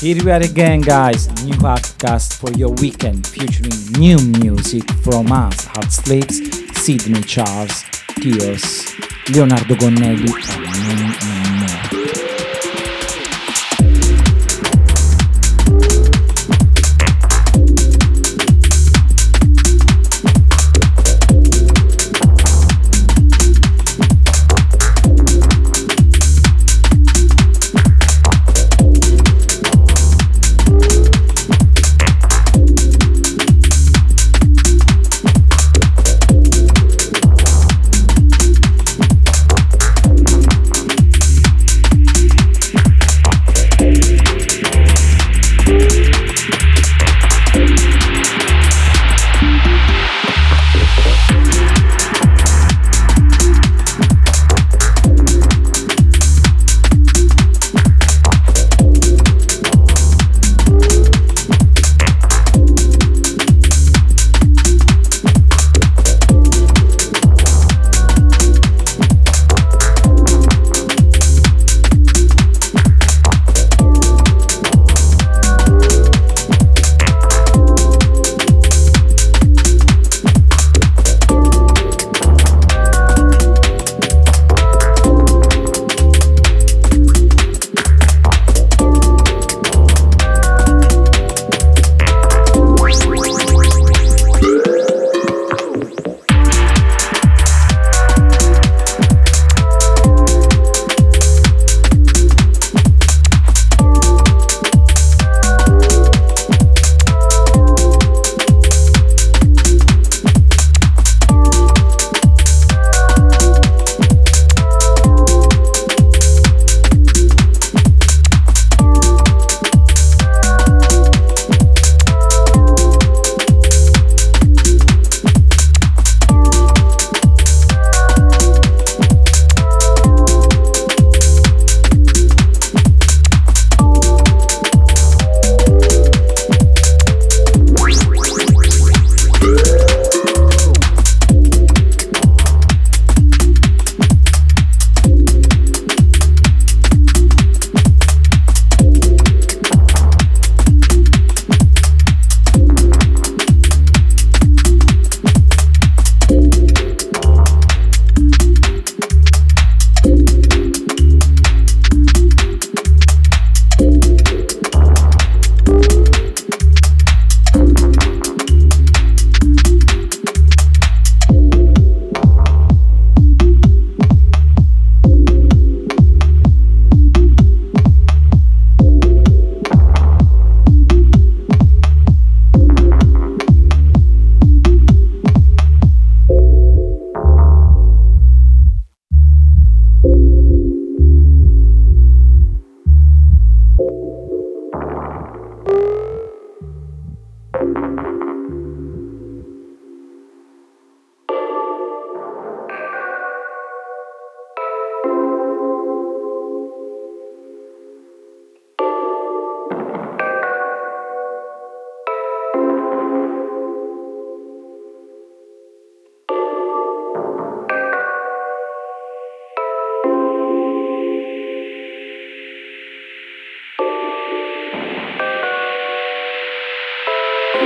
Here we are again, guys. New podcast for your weekend featuring new music from us, Hot Sleeps, Sidney Charles, Tears, Leonardo Gonnelli,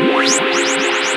Thank you.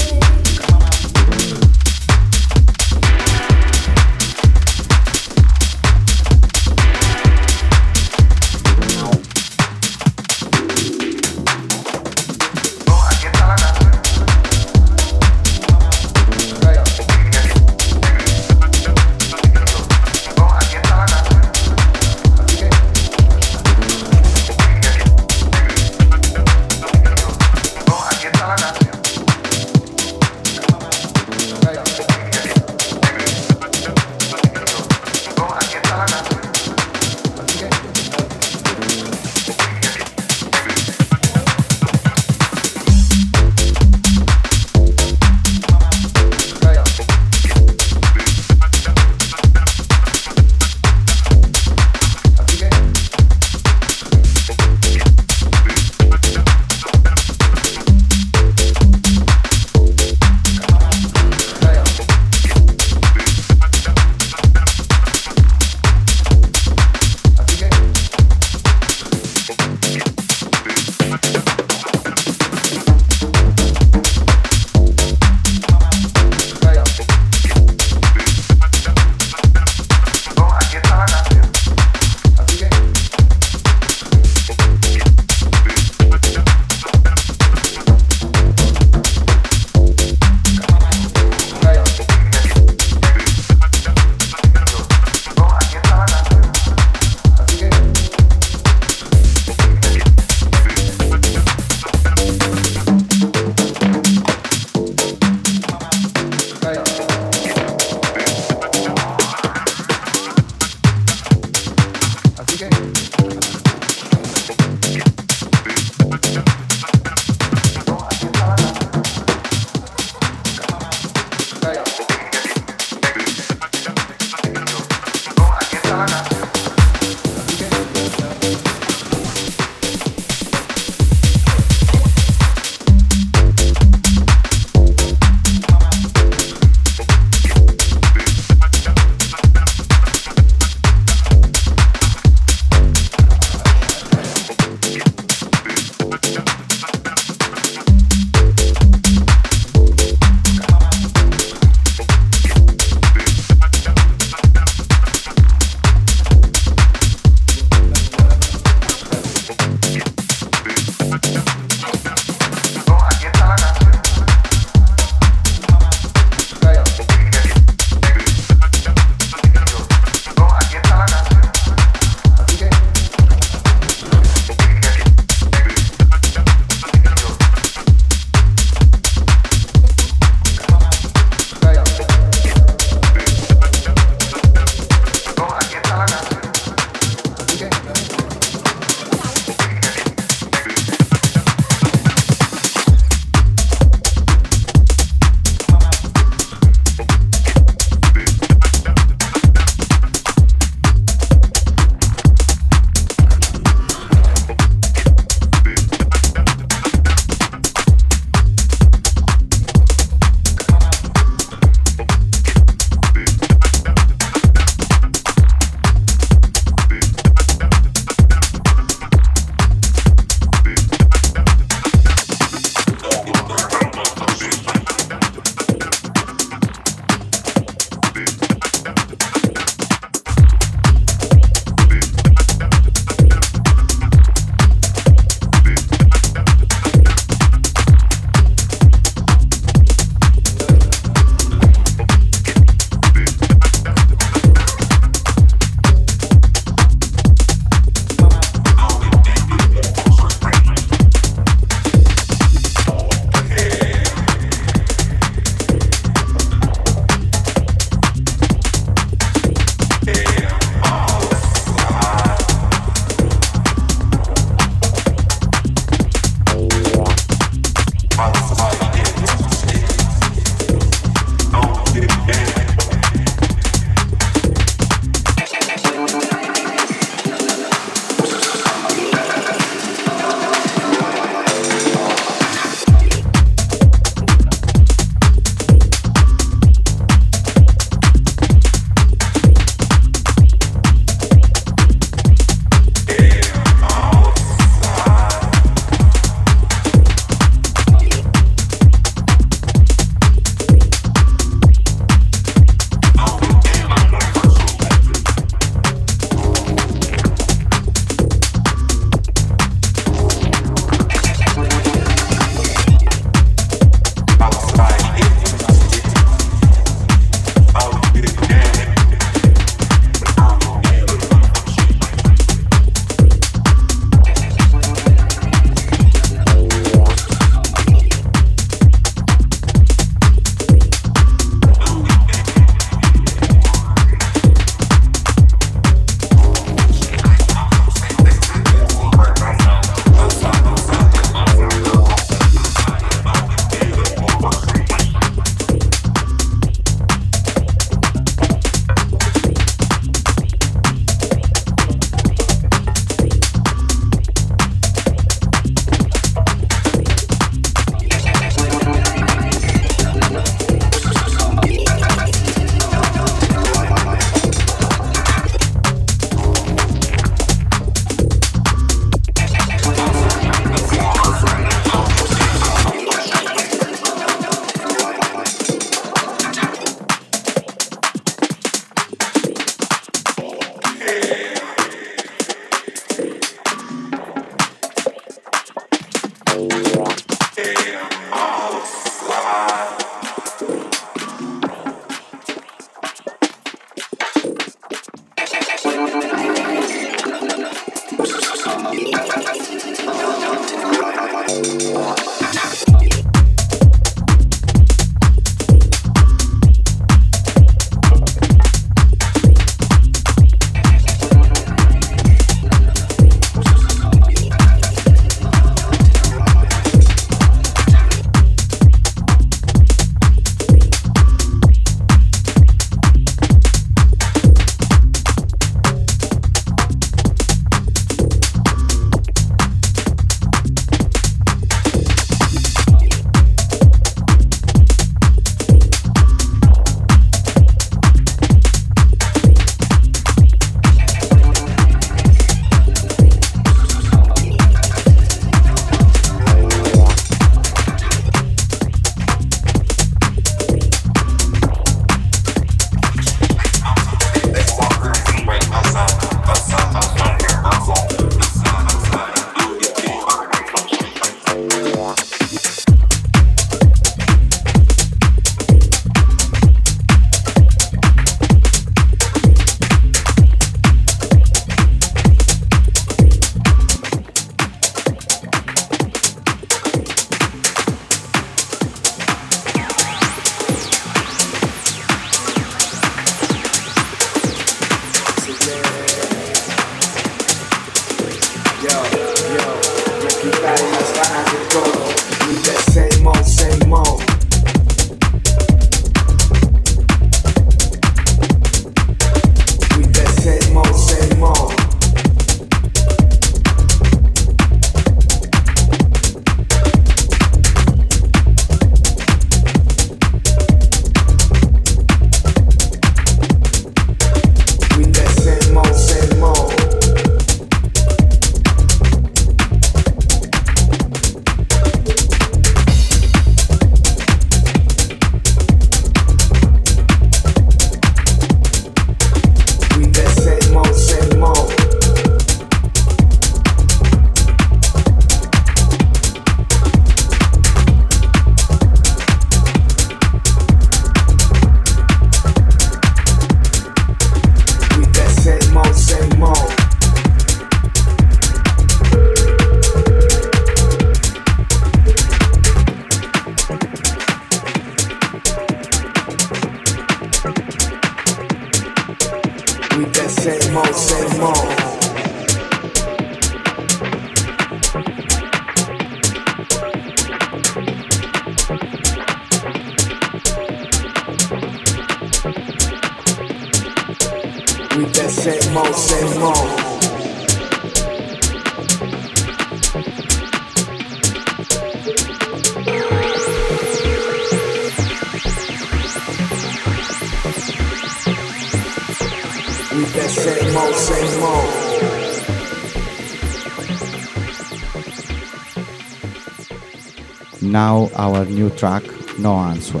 New track, No Answer.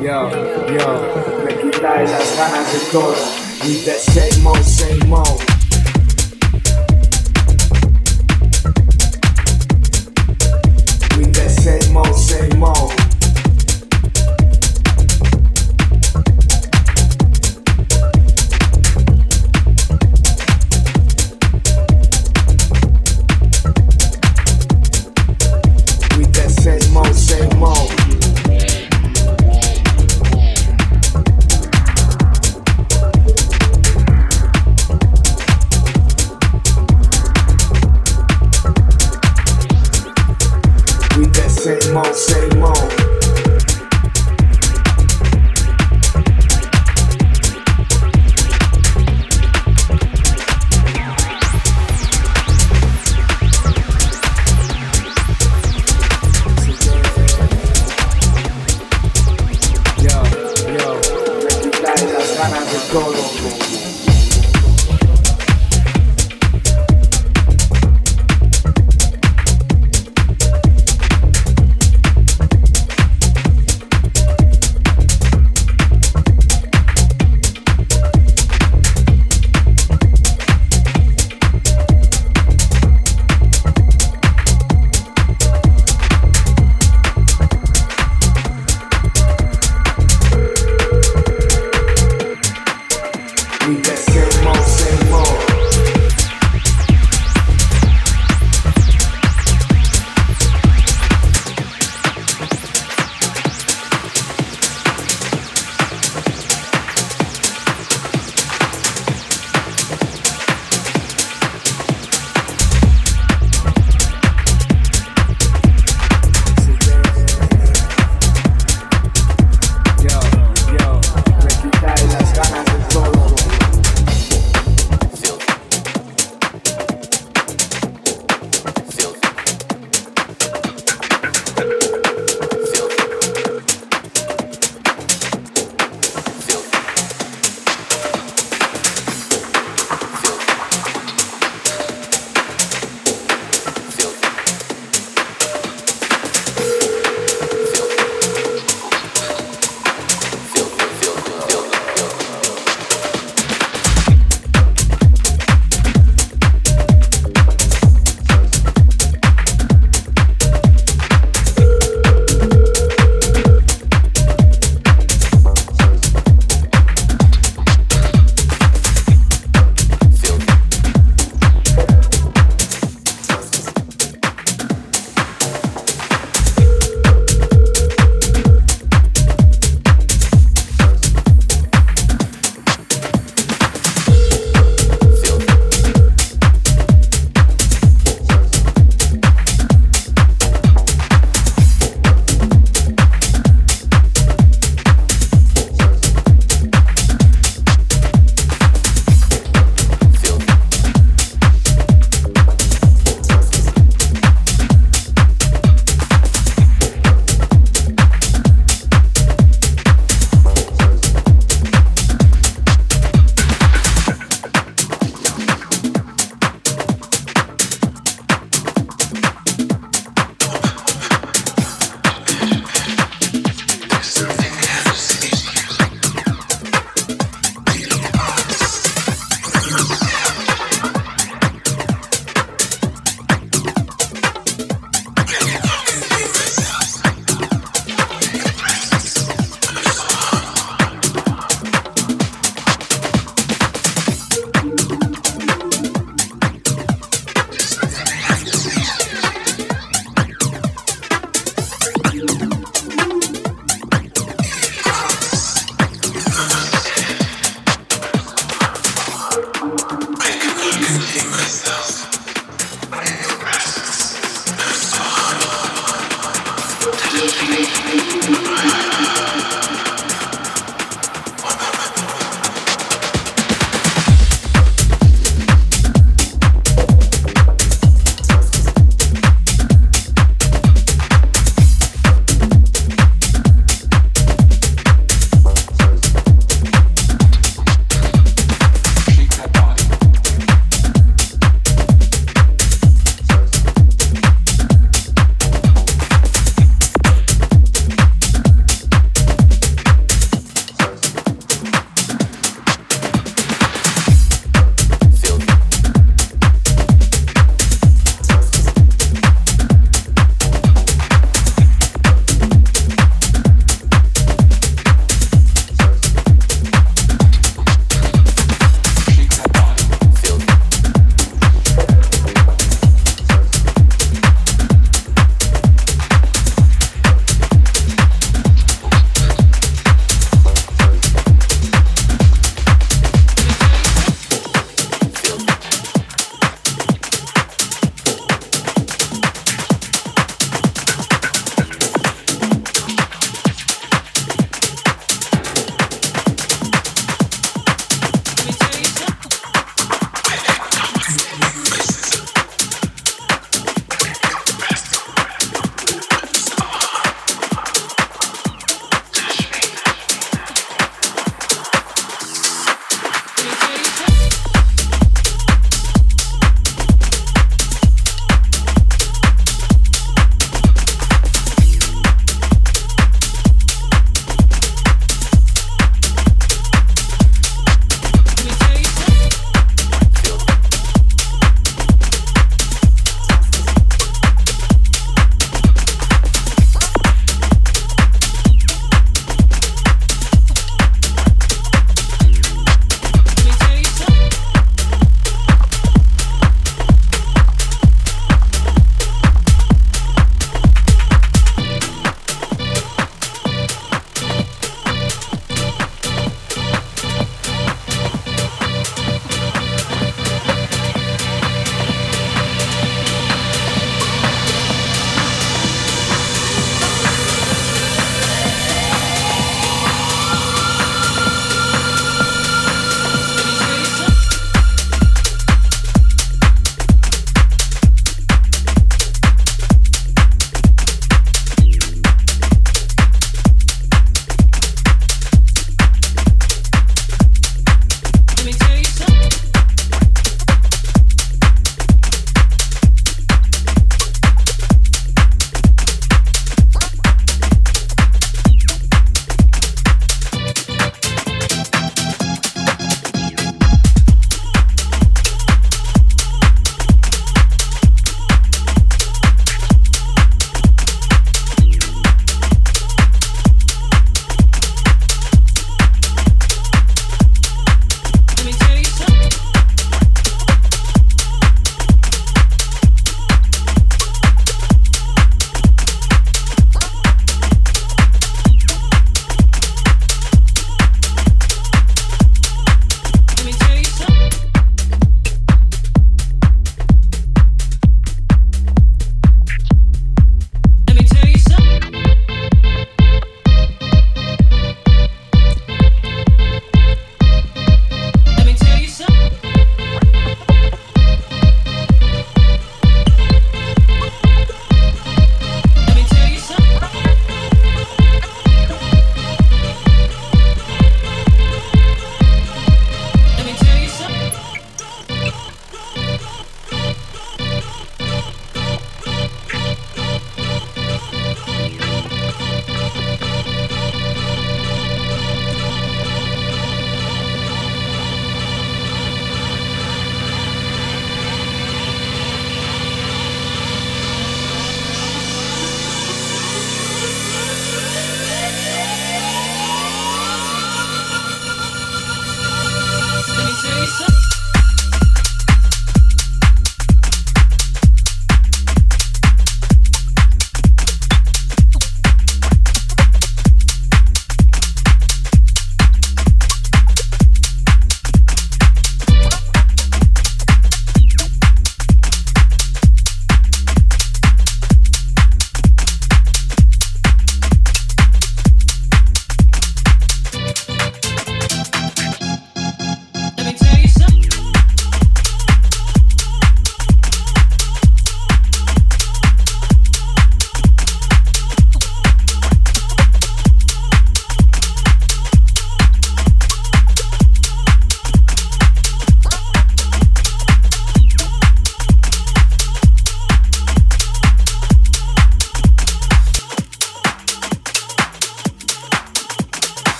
Yo, yo, me quitáis las ganas de todo. We the same old, same old.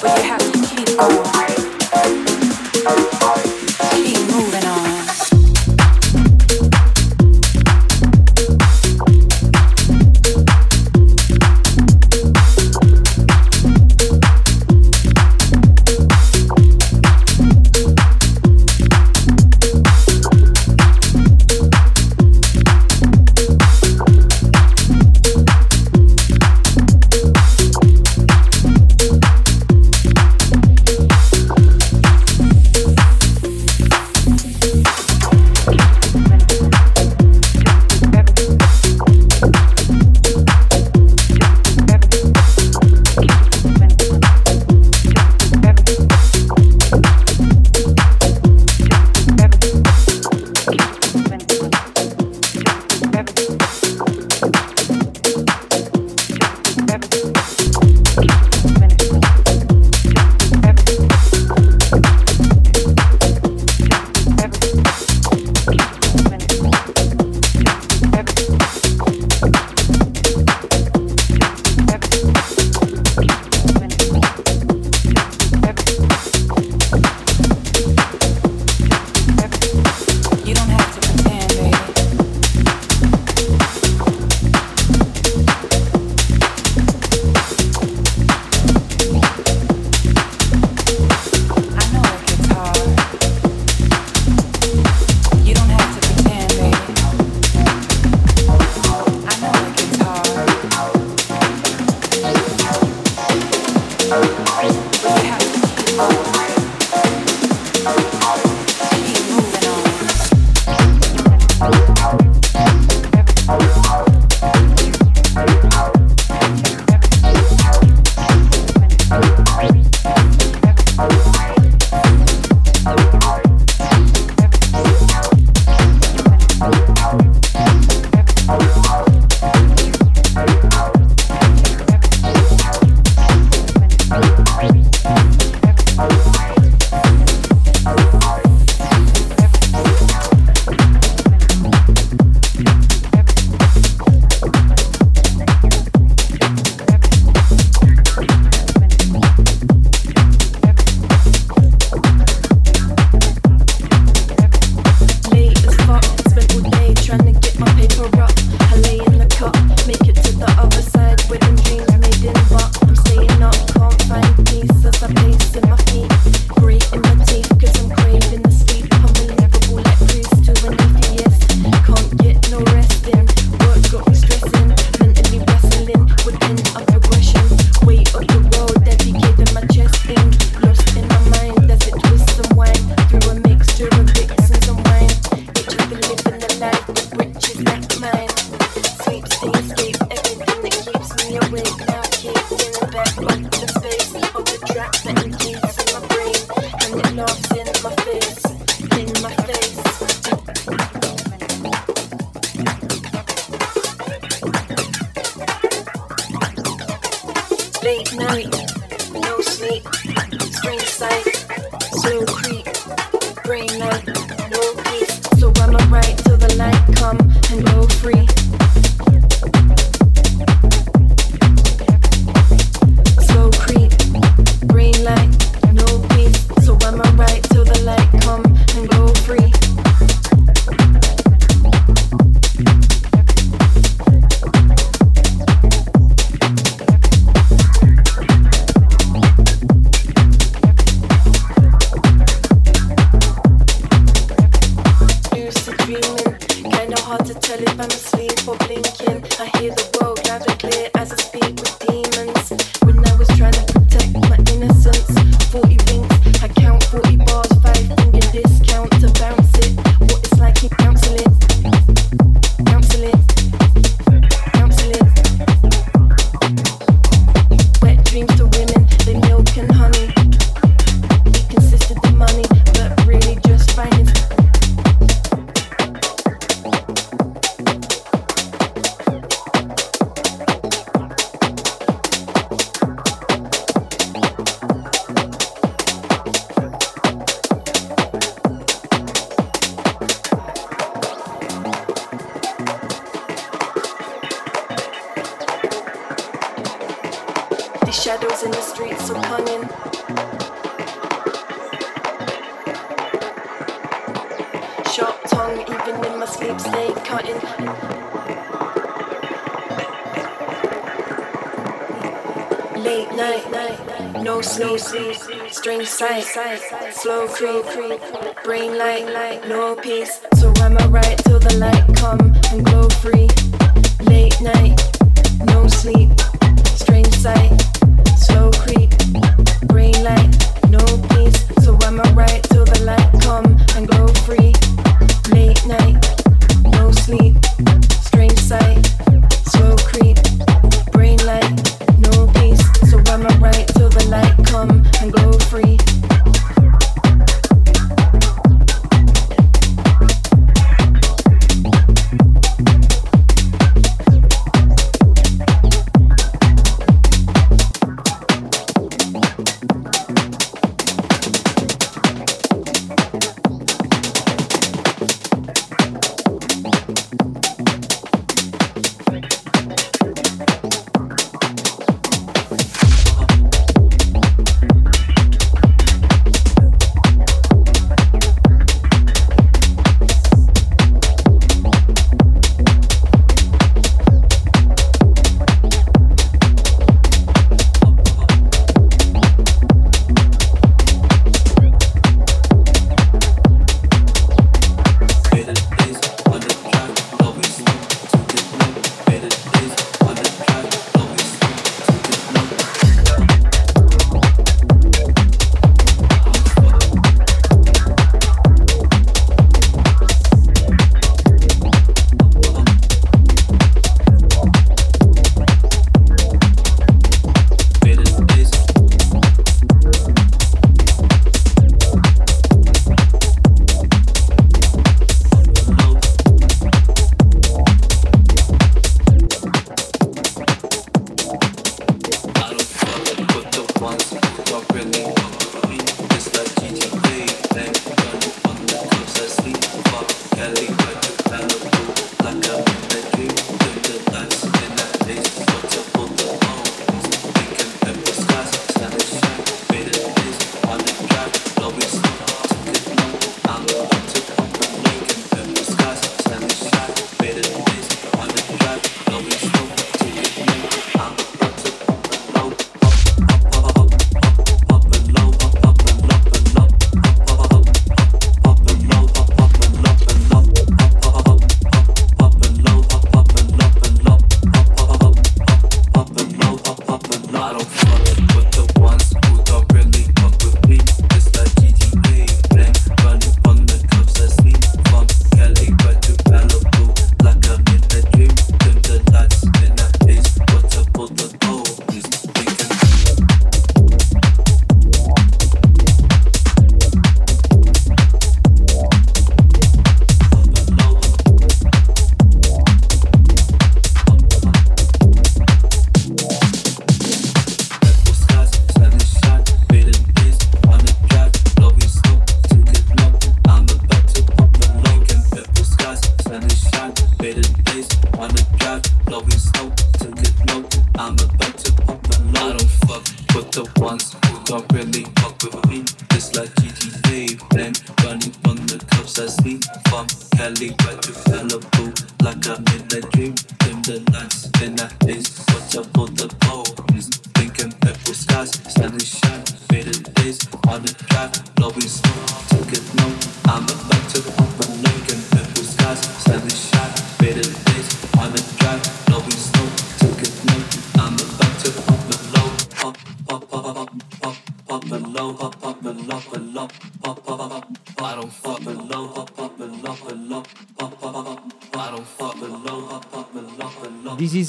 But you have to keep going.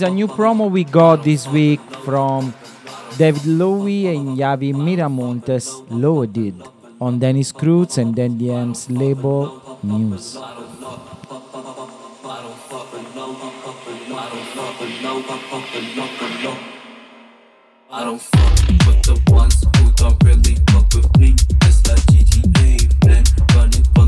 a new promo we got this week from David Lowe and Javi Miramontes Loaded on Dennis Cruz and then label News. I don't fuck with the ones who don't really fuck with me. It's like GTA, been running.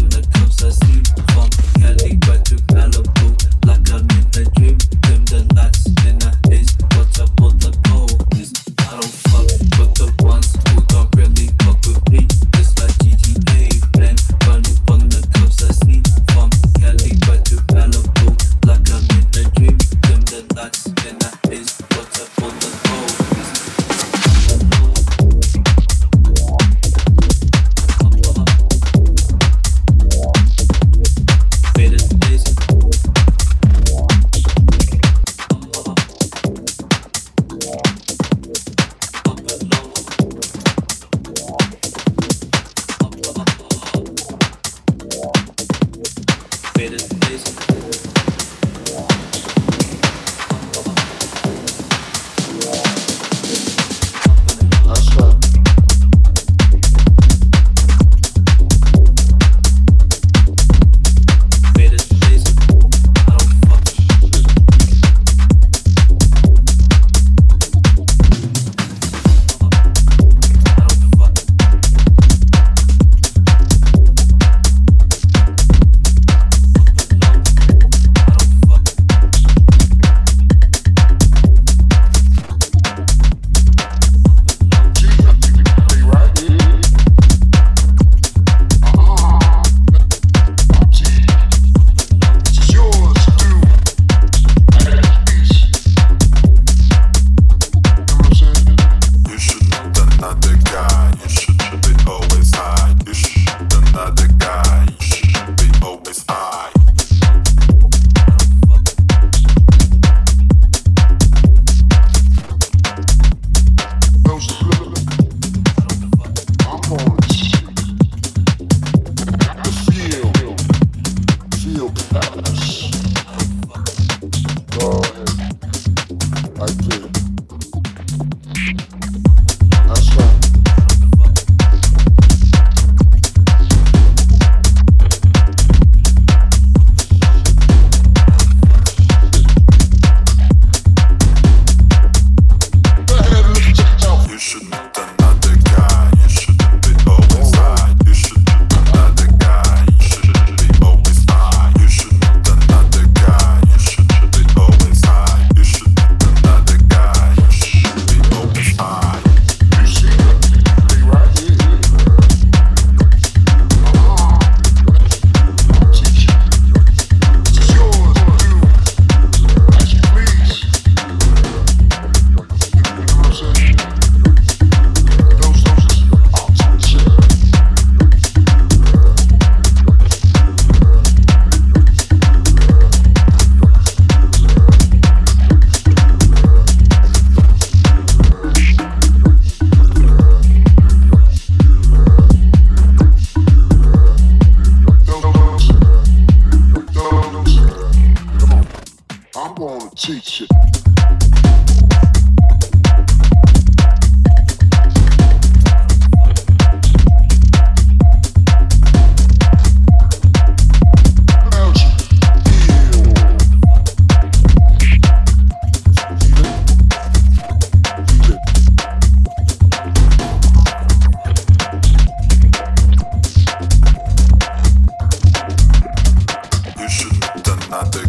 nada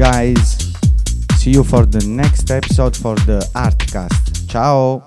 guys. See you for the next episode for the Artcast. Ciao.